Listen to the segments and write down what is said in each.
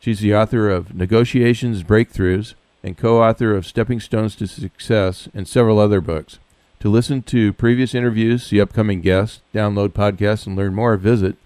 She's the author of Negotiations Breakthroughs and co author of Stepping Stones to Success and several other books. To listen to previous interviews, see upcoming guests, download podcasts, and learn more, visit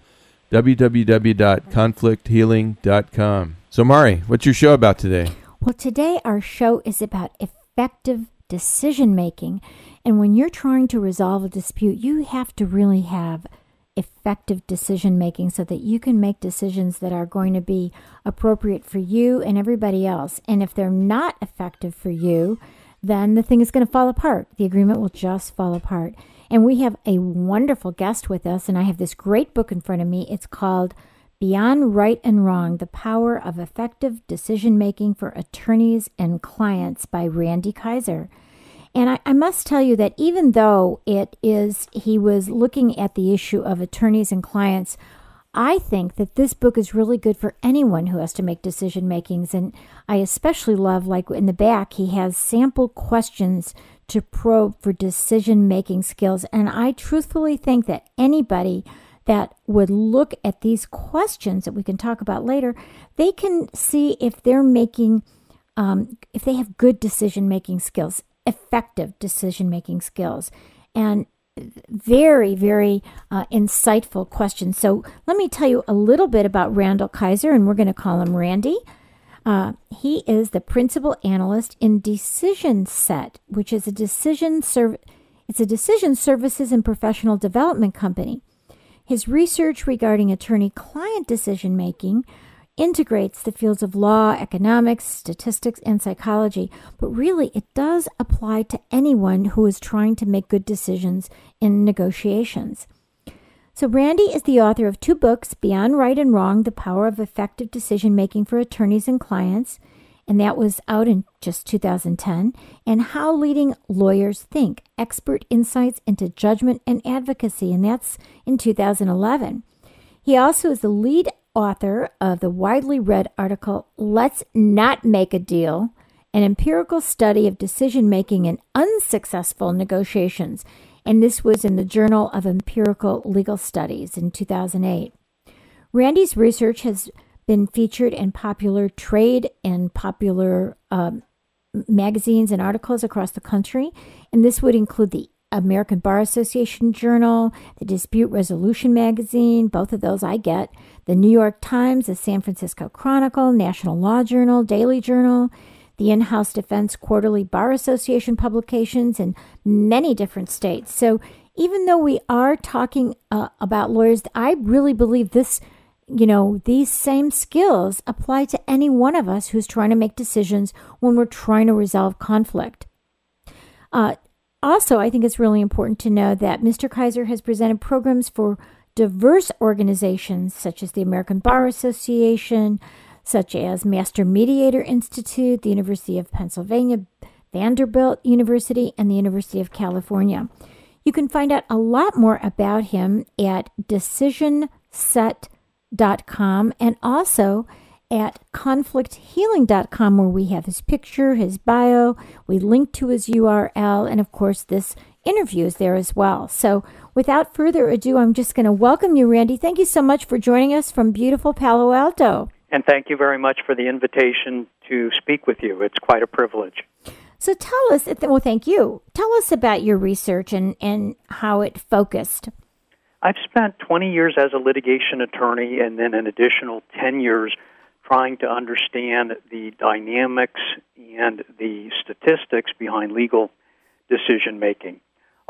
www.conflicthealing.com. So, Mari, what's your show about today? Well, today our show is about effective decision making. And when you're trying to resolve a dispute, you have to really have effective decision making so that you can make decisions that are going to be appropriate for you and everybody else. And if they're not effective for you, then the thing is going to fall apart. The agreement will just fall apart. And we have a wonderful guest with us, and I have this great book in front of me. It's called Beyond Right and Wrong The Power of Effective Decision Making for Attorneys and Clients by Randy Kiser. And I, I, must tell you that even though it is, he was looking at the issue of attorneys and clients, I think that this book is really good for anyone who has to make decision makings. And I especially love, like in the back, he has sample questions to probe for decision making skills. And I truthfully think that anybody that would look at these questions that we can talk about later, they can see if they're making, um, if they have good decision making skills effective decision making skills. And very, very uh, insightful questions. So, let me tell you a little bit about Randall Kiser, and we're going to call him Randy. Uh, he is the principal analyst in Decision Set, which is a decision serv- it's a decision services and professional development company. His research regarding attorney client decision making integrates the fields of law, economics, statistics, and psychology, but really it does apply to anyone who is trying to make good decisions in negotiations. So, Randy is the author of two books Beyond Right and Wrong The Power of Effective Decision Making for Attorneys and Clients, and that was out in just 2010, and How Leading Lawyers Think Expert Insights into Judgment and Advocacy, and that's in 2011. He also is the lead author of the widely read article, Let's Not Make a Deal An Empirical Study of Decision Making in Unsuccessful Negotiations. And this was in the Journal of Empirical Legal Studies in 2008. Randy's research has been featured in popular trade and popular um, magazines and articles across the country. And this would include the American Bar Association Journal, the Dispute Resolution Magazine, both of those I get, the New York Times, the San Francisco Chronicle, National Law Journal, Daily Journal, the In House Defense Quarterly Bar Association publications in many different states. So even though we are talking uh, about lawyers, I really believe this, you know, these same skills apply to any one of us who's trying to make decisions when we're trying to resolve conflict. Uh, also, I think it's really important to know that Mr. Kiser has presented programs for diverse organizations such as the American Bar Association, such as Master Mediator Institute, the University of Pennsylvania, Vanderbilt University, and the University of California. You can find out a lot more about him at decisionset.com and also at conflicthealing.com, where we have his picture, his bio, we link to his URL, and of course, this interview is there as well. So, without further ado, I'm just going to welcome you, Randy. Thank you so much for joining us from beautiful Palo Alto. And thank you very much for the invitation to speak with you. It's quite a privilege. So, tell us, well, thank you. Tell us about your research and, and how it focused. I've spent 20 years as a litigation attorney and then an additional 10 years trying to understand the dynamics and the statistics behind legal decision making.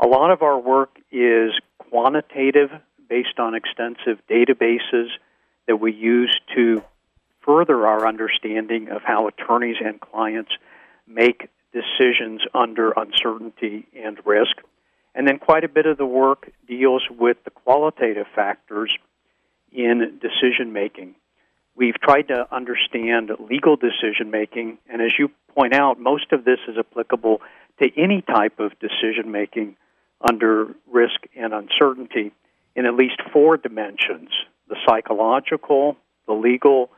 A lot of our work is quantitative, based on extensive databases that we use to further our understanding of how attorneys and clients make decisions under uncertainty and risk. And then quite a bit of the work deals with the qualitative factors in decision making. We've tried to understand legal decision making, and as you point out, most of this is applicable to any type of decision making under risk and uncertainty in at least four dimensions the psychological, the legal,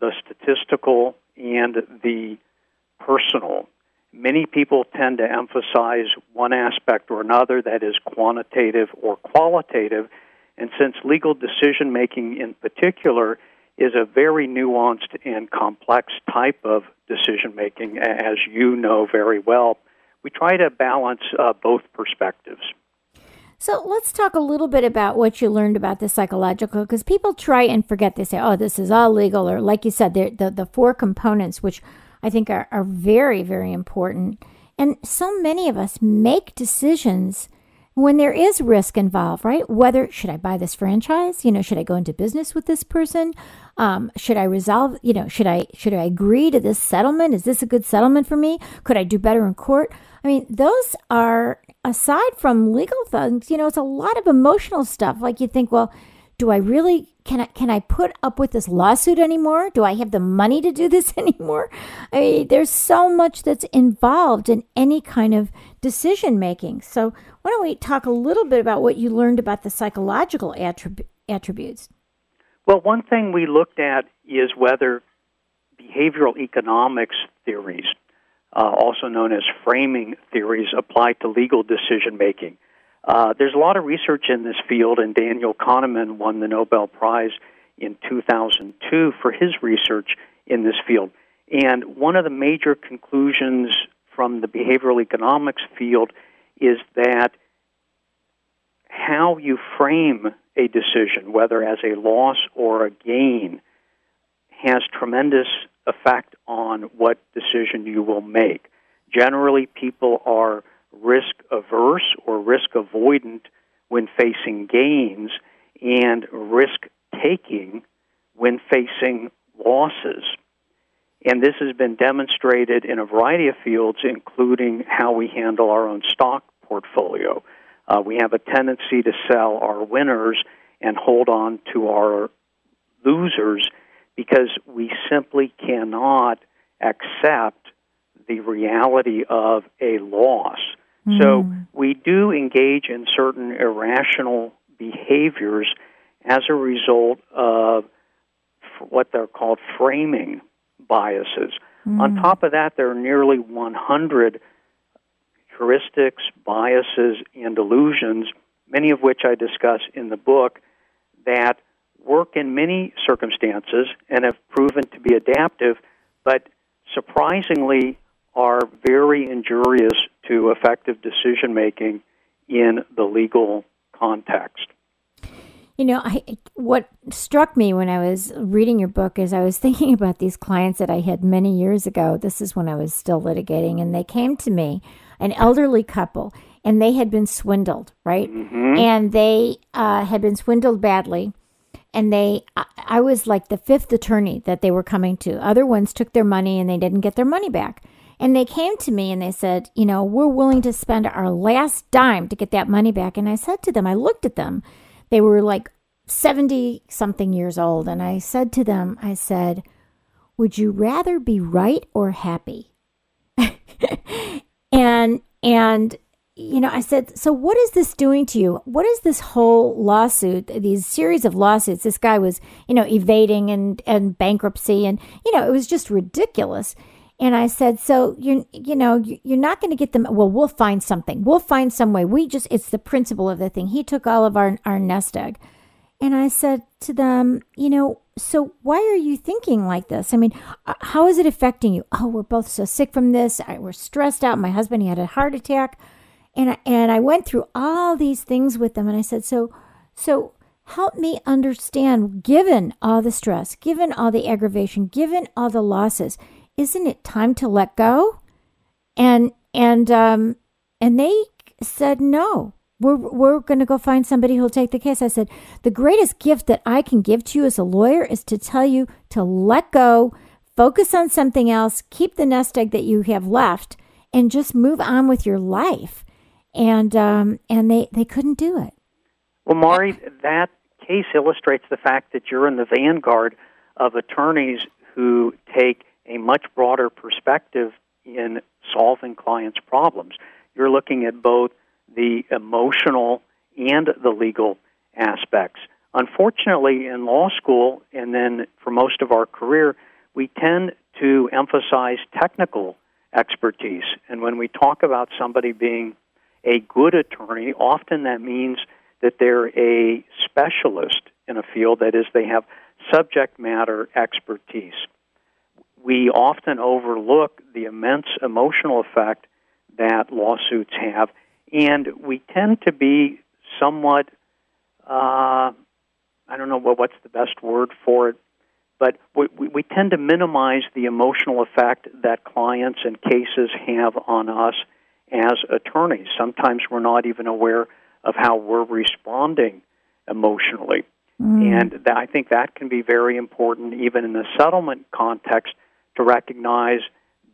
the statistical, and the personal. Many people tend to emphasize one aspect or another that is quantitative or qualitative, and since legal decision making in particular is a very nuanced and complex type of decision making, as you know very well, we try to balance uh, both perspectives. So let's talk a little bit about what you learned about the psychological, because people try and forget. They say, "Oh, this is all legal," or like you said, the the four components, which I think are, are very very important. And so many of us make decisions when there is risk involved, right? Whether should I buy this franchise? You know, should I go into business with this person? Um, should I resolve? You know, should I should I agree to this settlement? Is this a good settlement for me? Could I do better in court? I mean, those are aside from legal things. You know, it's a lot of emotional stuff. Like you think, well, do I really can I can I put up with this lawsuit anymore? Do I have the money to do this anymore? I mean, there's so much that's involved in any kind of decision making. So why don't we talk a little bit about what you learned about the psychological attrib- attributes? Well, one thing we looked at is whether behavioral economics theories, uh, also known as framing theories, apply to legal decision making. Uh, there's a lot of research in this field, and Daniel Kahneman won the Nobel Prize in 2002 for his research in this field. And one of the major conclusions from the behavioral economics field is that how you frame a decision, whether as a loss or a gain, has tremendous effect on what decision you will make. Generally, people are risk averse or risk avoidant when facing gains and risk taking when facing losses. And this has been demonstrated in a variety of fields, including how we handle our own stock portfolio. Uh, we have a tendency to sell our winners and hold on to our losers because we simply cannot accept the reality of a loss. Mm. So we do engage in certain irrational behaviors as a result of what they're called framing biases. Mm. On top of that, there are nearly 100 heuristics, biases, and illusions, many of which I discuss in the book, that work in many circumstances and have proven to be adaptive, but surprisingly are very injurious to effective decision making in the legal context. You know, I what struck me when I was reading your book is I was thinking about these clients that I had many years ago. This is when I was still litigating, and they came to me, an elderly couple, and they had been swindled, right? Mm-hmm. And they uh, had been swindled badly, and they, I, I was like the fifth attorney that they were coming to. Other ones took their money and they didn't get their money back. And they came to me and they said, you know, we're willing to spend our last dime to get that money back. And I said to them, I looked at them, they were like 70 something years old. And I said to them, I said, would you rather be right or happy? and, and, you know, I said, so what is this doing to you? What is this whole lawsuit, these series of lawsuits? This guy was, you know, evading and, and bankruptcy and, you know, it was just ridiculous. And I said, so you you know you're not going to get them. Well, we'll find something. We'll find some way. We just it's the principle of the thing. He took all of our our nest egg, and I said to them, you know, so why are you thinking like this? I mean, uh, how is it affecting you? Oh, we're both so sick from this. I, we're stressed out. My husband he had a heart attack, and I, and I went through all these things with them, and I said, so so help me understand, given all the stress, given all the aggravation, given all the losses, isn't it time to let go? And and um and they said no. We're we're going to go find somebody who'll take the case. I said, "The greatest gift that I can give to you as a lawyer is to tell you to let go, focus on something else, keep the nest egg that you have left and just move on with your life." And um and they they couldn't do it. Well, Mari, that case illustrates the fact that you're in the vanguard of attorneys who take a much broader perspective in solving clients' problems. You're looking at both the emotional and the legal aspects. Unfortunately, in law school and then for most of our career, we tend to emphasize technical expertise. And when we talk about somebody being a good attorney, often that means that they're a specialist in a field, that is, they have subject matter expertise. We often overlook the immense emotional effect that lawsuits have and we tend to be somewhat uh, I don't know what what's the best word for it, but we, we tend to minimize the emotional effect that clients and cases have on us as attorneys. Sometimes we're not even aware of how we're responding emotionally. Mm. And th- I think that can be very important, even in the settlement context, to recognize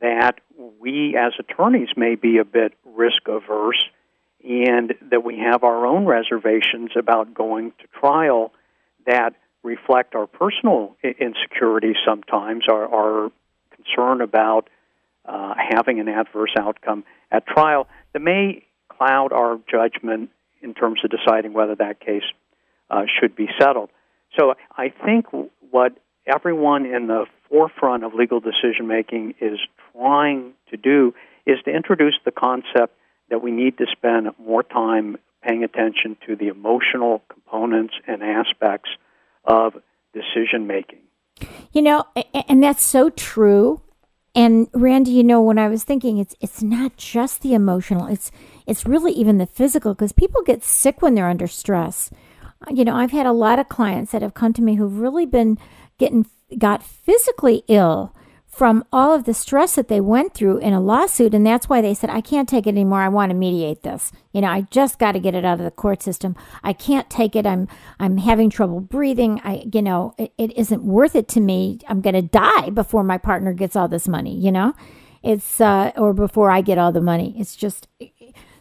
that we as attorneys may be a bit risk averse and that we have our own reservations about going to trial that reflect our personal insecurities sometimes, our, our concern about uh, having an adverse outcome at trial that may cloud our judgment in terms of deciding whether that case uh, should be settled. So I think what everyone in the forefront of legal decision making is trying to do is to introduce the concept that we need to spend more time paying attention to the emotional components and aspects of decision making. You know, and that's so true. And Randy, you know, when I was thinking, it's it's not just the emotional; it's it's really even the physical because people get sick when they're under stress. You know, I've had a lot of clients that have come to me who've really been getting got physically ill from all of the stress that they went through in a lawsuit and that's why they said I can't take it anymore. I want to mediate this. You know I just got to get it out of the court system. I can't take it. I'm I'm having trouble breathing. I you know it, it isn't worth it to me. I'm going to die before my partner gets all this money you know? It's uh or before I get all the money. It's just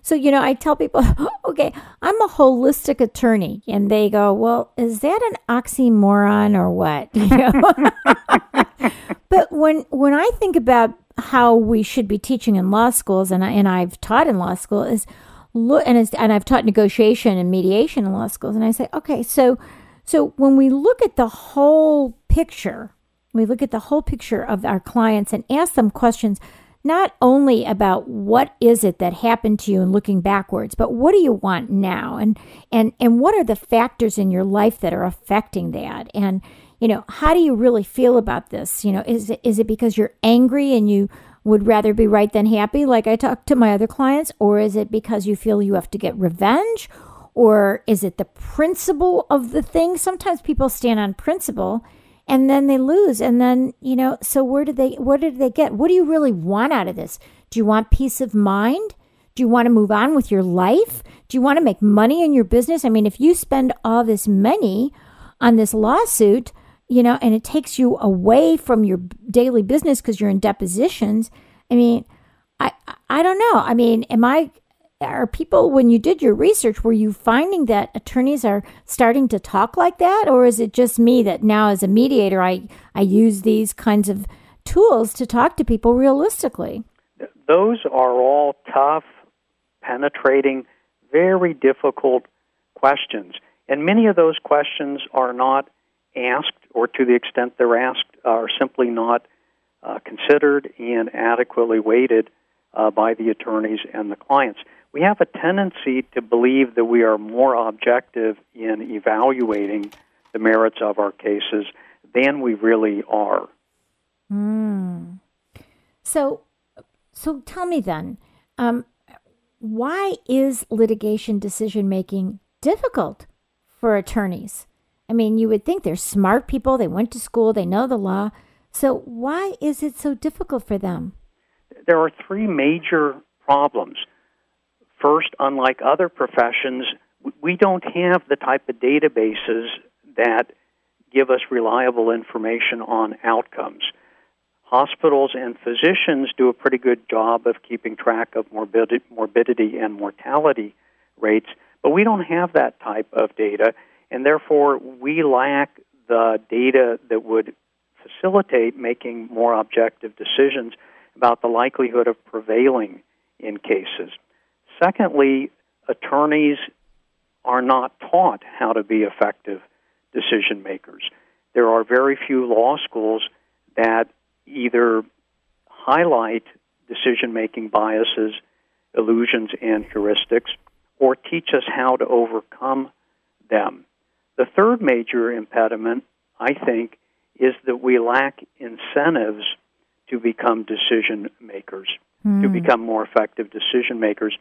so you know I tell people okay I'm a holistic attorney. And they go well is that an oxymoron or what? You know? But when when I think about how we should be teaching in law schools, and I, and I've taught in law school, is look and and I've taught negotiation and mediation in law schools, and I say, okay, so so when we look at the whole picture, we look at the whole picture of our clients and ask them questions not only about what is it that happened to you and looking backwards but what do you want now and and and what are the factors in your life that are affecting that and you know, how do you really feel about this? You know, is it, is it because you're angry and you would rather be right than happy, like I talk to my other clients, or is it because you feel you have to get revenge? Or is it the principle of the thing? Sometimes people stand on principle and then they lose. And then, you know, so where did they what did they get? What do you really want out of this? Do you want peace of mind? Do you want to move on with your life? Do you want to make money in your business? I mean, if you spend all this money on this lawsuit, you know, and it takes you away from your daily business because you're in depositions. I mean, I I don't know. I mean, am I are people when you did your research were you finding that attorneys are starting to talk like that or is it just me that now as a mediator I I use these kinds of tools to talk to people realistically? Those are all tough, penetrating, very difficult questions. And many of those questions are not asked, or to the extent they're asked, are simply not uh, considered and adequately weighted uh, by the attorneys and the clients. We have a tendency to believe that we are more objective in evaluating the merits of our cases than we really are. Mm. So, so tell me then, um, why is litigation decision making difficult for attorneys? I mean, you would think they're smart people, they went to school, they know the law. So, why is it so difficult for them? There are three major problems. First, unlike other professions, we don't have the type of databases that give us reliable information on outcomes. Hospitals and physicians do a pretty good job of keeping track of morbidity and mortality rates, but we don't have that type of data, and therefore we lack the data that would facilitate making more objective decisions about the likelihood of prevailing in cases. Secondly, attorneys are not taught how to be effective decision makers. There are very few law schools that either highlight decision making biases, illusions, and heuristics, or teach us how to overcome them. The third major impediment, I think, is that we lack incentives to become decision makers, mm. to hmm. become more effective decision makers.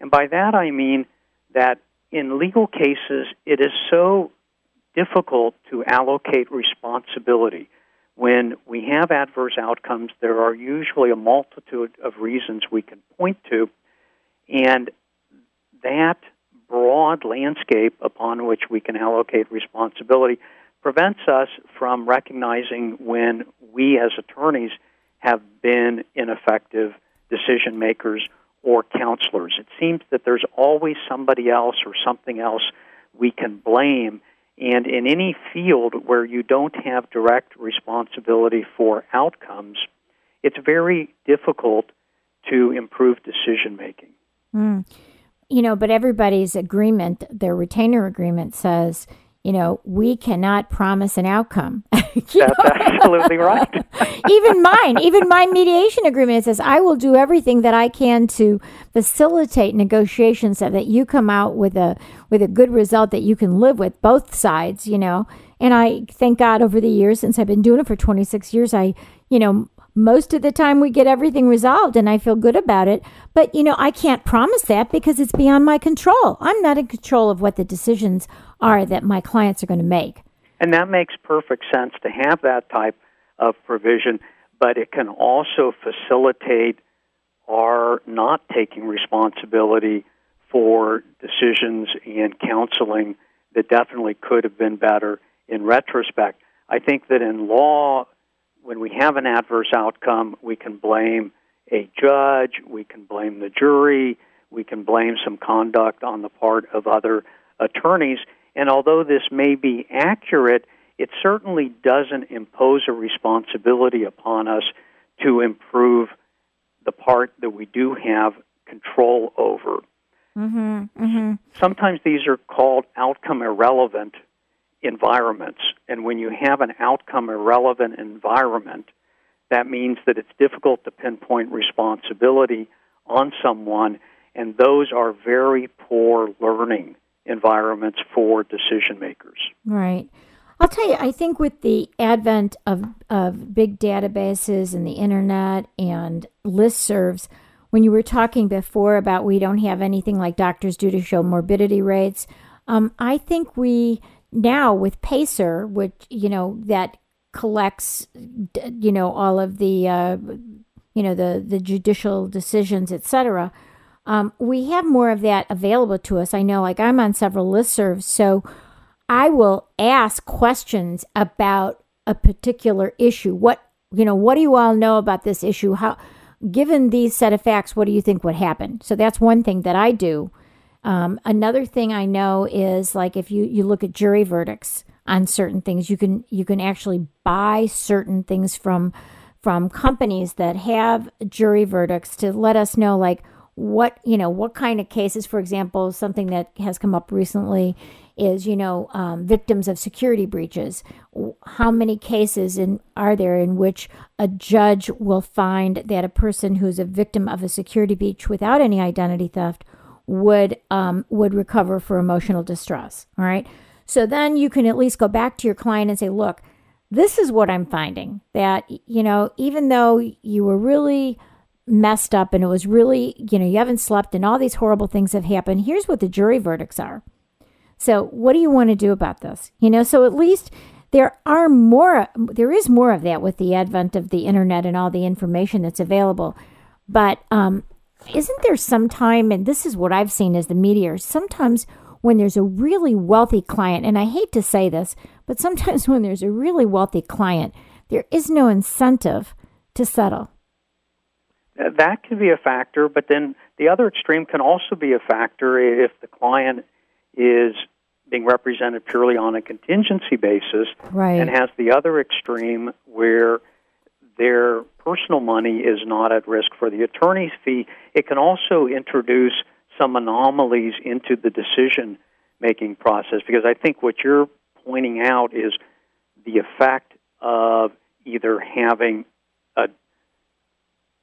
And by that I mean that in legal cases, it is so difficult to allocate responsibility. When we have adverse outcomes, there are usually a multitude of reasons we can point to, and that broad landscape upon which we can allocate responsibility prevents us from recognizing when we as attorneys have been ineffective decision makers or counselors. It seems that there's always somebody else or something else we can blame. And in any field where you don't have direct responsibility for outcomes, it's very difficult to improve decision making. Mm. You know, but everybody's agreement, their retainer agreement says you know, we cannot promise an outcome. That's know? absolutely right. even mine, even my mediation agreement says I will do everything that I can to facilitate negotiations so that you come out with a with a good result that you can live with both sides, you know. And I thank God over the years since I've been doing it for 26 years, I, you know, most of the time we get everything resolved and I feel good about it. But, you know, I can't promise that because it's beyond my control. I'm not in control of what the decisions are that my clients are going to make. And that makes perfect sense to have that type of provision, but it can also facilitate our not taking responsibility for decisions and counseling that definitely could have been better in retrospect. I think that in law, when we have an adverse outcome, we can blame a judge, we can blame the jury, we can blame some conduct on the part of other attorneys. And although this may be accurate, it certainly doesn't impose a responsibility upon us to improve the part that we do have control over. Mm-hmm, mm-hmm. Sometimes these are called outcome irrelevant environments. And when you have an outcome irrelevant environment, that means that it's difficult to pinpoint responsibility on someone, and those are very poor learning environments for decision makers. Right. I'll tell you, I think with the advent of, of big databases and the internet and listservs, when you were talking before about we don't have anything like doctors do to show morbidity rates, um, I think we now with Pacer, which you know that collects, you know, all of the, uh, you know, the the judicial decisions, etc. Um, we have more of that available to us. I know, like I'm on several listservs, so I will ask questions about a particular issue. What you know, what do you all know about this issue? How, given these set of facts, what do you think would happen? So that's one thing that I do um, another thing I know is like if you, you look at jury verdicts on certain things, you can you can actually buy certain things from from companies that have jury verdicts to let us know like what you know what kind of cases. For example something that has come up recently is you know um, victims of security breaches. How many cases in are there in which a judge will find that a person who's a victim of a security breach without any identity theft would um, would recover for emotional distress. All right. So then you can at least go back to your client and say, look, this is what I'm finding that, you know, even though you were really messed up and it was really, you know, you haven't slept and all these horrible things have happened, here's what the jury verdicts are. So, what do you want to do about this? You know, so at least there are more, there is more of that with the advent of the internet and all the information that's available. But um, isn't there some time, and this is what I've seen as the media, sometimes when there's a really wealthy client, and I hate to say this, but sometimes when there's a really wealthy client, there is no incentive to settle. Uh, that can be a factor, but then the other extreme can also be a factor if the client is being represented purely on a contingency basis right. and has the other extreme where their personal money is not at risk for the attorney's fee. It can also introduce some anomalies into the decision making process because I think what you're pointing out is the effect of either having a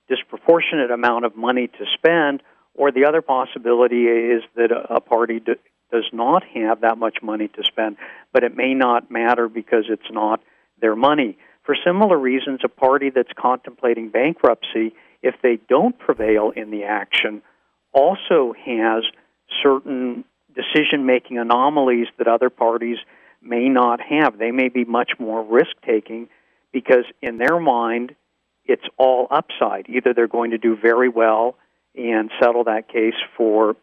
disproportionate amount of money to spend, or the other possibility is that a party does not have that much money to spend, but it may not matter because it's not their money. For similar reasons, a party that's contemplating bankruptcy, if they don't prevail in the action, also has certain decision making anomalies that other parties may not have. They may be much more risk taking because, in their mind, it's all upside. Either they're going to do very well and settle that case for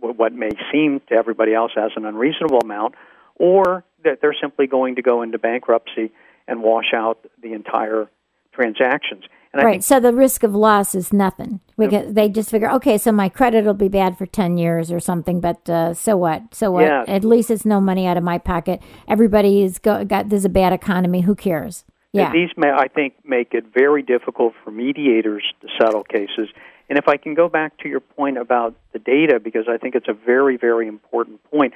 what may seem to everybody else as an unreasonable amount, or that they're simply going to go into bankruptcy and wash out the entire transactions. And right. so the risk of loss is nothing. We get, they just figure, okay, so my credit will be bad for ten years or something, but uh, so what? So what? Yeah. At least it's no money out of my pocket. Everybody is go, got there's a bad economy. Who cares? Yeah. These may, I think, make it very difficult for mediators to settle cases. And if I can go back to your point about the data, because I think it's a very, very important point,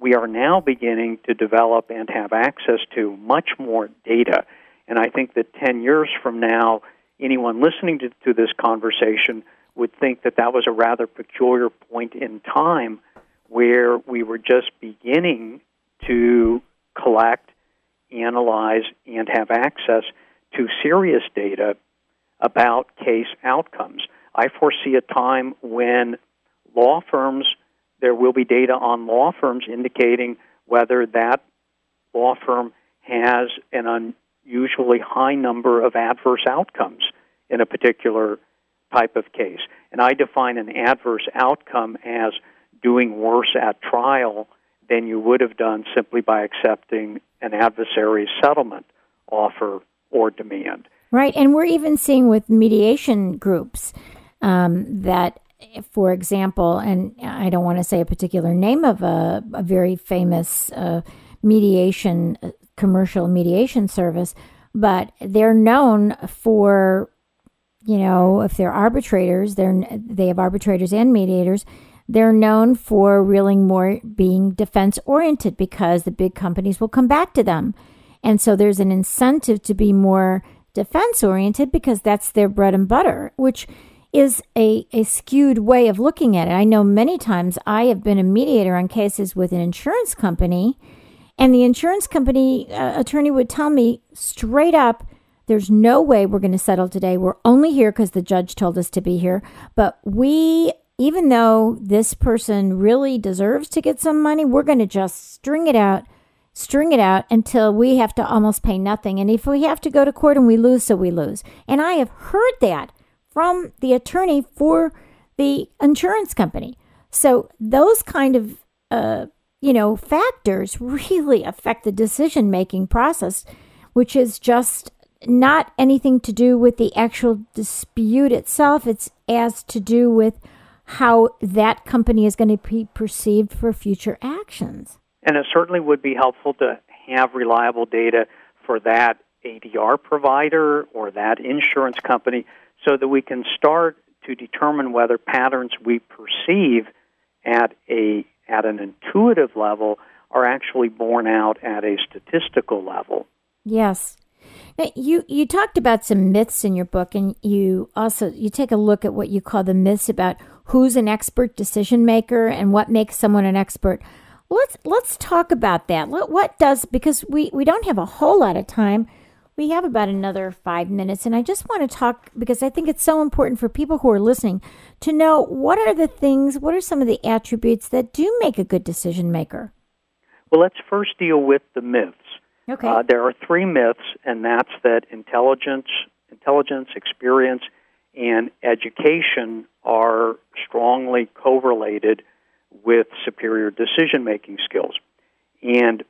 we are now beginning to develop and have access to much more data. And I think that 10 years from now, anyone listening to, to this conversation would think that that was a rather peculiar point in time where we were just beginning to collect analyze, and have access to serious data about case outcomes. I foresee a time when law firms, there will be data on law firms indicating whether that law firm has an unusually high number of adverse outcomes in a particular type of case. And I define an adverse outcome as doing worse at trial than you would have done simply by accepting an adversary's settlement offer or demand. Right, and we're even seeing with mediation groups um, that, for example, and I don't want to say a particular name of a, a very famous uh, mediation, uh, commercial mediation service, but they're known for, you know, if they're arbitrators, they're they have arbitrators and mediators they're known for really more being defense oriented because the big companies will come back to them. And so there's an incentive to be more defense oriented because that's their bread and butter, which is a, a skewed way of looking at it. I know many times I have been a mediator on cases with an insurance company, and the insurance company uh, attorney would tell me straight up, there's no way we're going to settle today. We're only here because the judge told us to be here. But we even though this person really deserves to get some money, we're going to just string it out, string it out until we have to almost pay nothing. And if we have to go to court and we lose, so we lose. And I have heard that from the attorney for the insurance company. So those kind of, uh, you know, factors really affect the decision making process, which is just not anything to do with the actual dispute itself. It's as to do with how that company is going to be perceived for future actions. And it certainly would be helpful to have reliable data for that ADR provider or that insurance company so that we can start to determine whether patterns we perceive at a at an intuitive level are actually borne out at a statistical level. Yes. Now, you you talked about some myths in your book and you also you take a look at what you call the myths about who's an expert decision maker and what makes someone an expert. Let's let's talk about that. What does because we we don't have a whole lot of time. We have about another five minutes, and I just want to talk because I think it's so important for people who are listening to know what are the things, what are some of the attributes that do make a good decision maker? Well, let's first deal with the myths. Okay. Uh, there are three myths, and that's that intelligence, intelligence, experience, and education are strongly correlated with superior decision making skills. And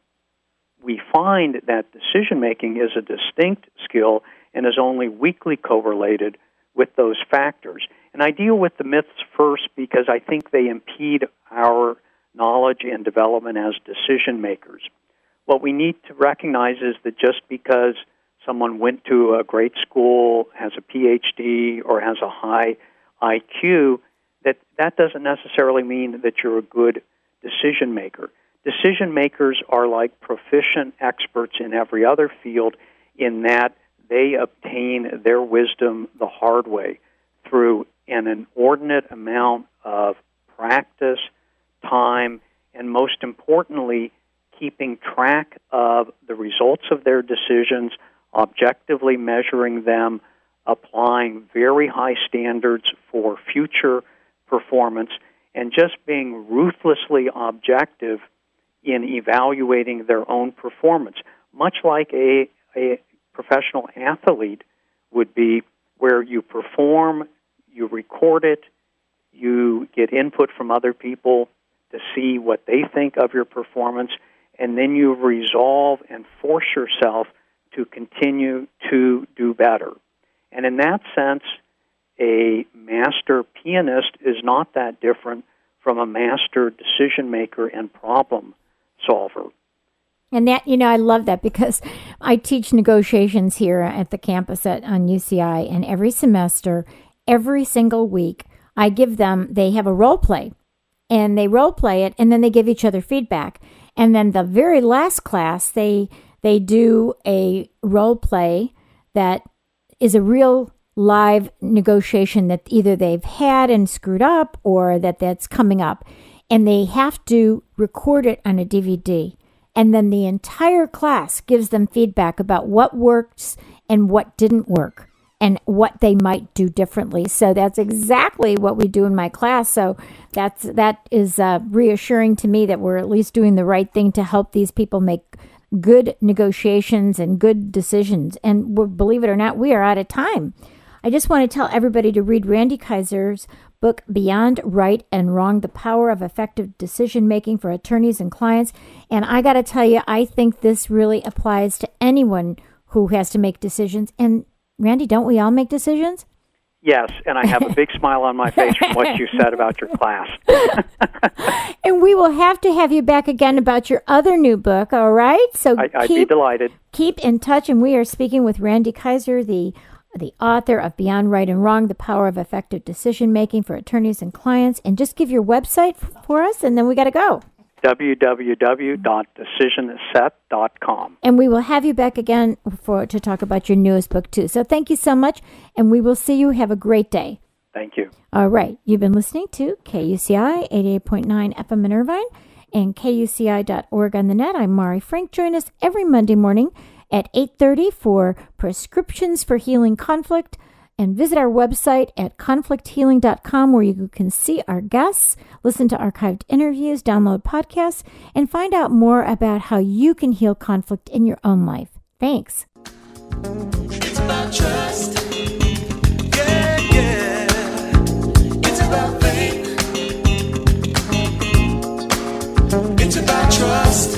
we find that decision making is a distinct skill and is only weakly correlated with those factors. And I deal with the myths first because I think they impede our knowledge and development as decision makers. What we need to recognize is that just because someone went to a great school, has a PhD, or has a high IQ, that that doesn't necessarily mean that you're a good decision maker. Decision makers are like proficient experts in every other field in that they obtain their wisdom the hard way through an inordinate amount of practice, time, and most importantly, keeping track of the results of their decisions, objectively measuring them, applying very high standards for future performance, and just being ruthlessly objective in evaluating their own performance, much like a, a professional athlete would be, where you perform, you record it, you get input from other people to see what they think of your performance, and then you resolve and force yourself to continue to do better. And in that sense, a master pianist is not that different from a master decision maker and problem solver. And that, you know, I love that because I teach negotiations here at the campus at on UCI, and every semester, every single week, I give them, they have a role play and they role play it and then they give each other feedback. And then the very last class, they, they do a role play that is a real live negotiation that either they've had and screwed up or that that's coming up and they have to record it on a DVD. And then the entire class gives them feedback about what works and what didn't work and what they might do differently. So that's exactly what we do in my class. So that's that is uh, reassuring to me that we're at least doing the right thing to help these people make good negotiations and good decisions. And believe it or not, we are out of time. I just want to tell everybody to read Randy Kiser's book Beyond Right and Wrong The Power of Effective Decision Making for Attorneys and Clients. And I got to tell you, I think this really applies to anyone who has to make decisions. And Randy, don't we all make decisions? Yes, and I have a big smile on my face from what you said about your class. and we will have to have you back again about your other new book, all right? So I, would be delighted. Keep in touch, and we are speaking with Randy Kiser, the the author of Beyond Right and Wrong The Power of Effective Decision Making for Attorneys and Clients. And just give your website for us, and then we got to go www.decisionset.com. And we will have you back again for to talk about your newest book too. So thank you so much, and we will see you. Have a great day. Thank you. All right, you've been listening to KUCI 88.9 FM in Irvine and KUCI.org on the net. I'm Mari Frank. Join us every Monday morning at 8:30 for prescriptions for healing conflict. And visit our website at conflicthealing.com where you can see our guests, listen to archived interviews, download podcasts, and find out more about how you can heal conflict in your own life. Thanks. It's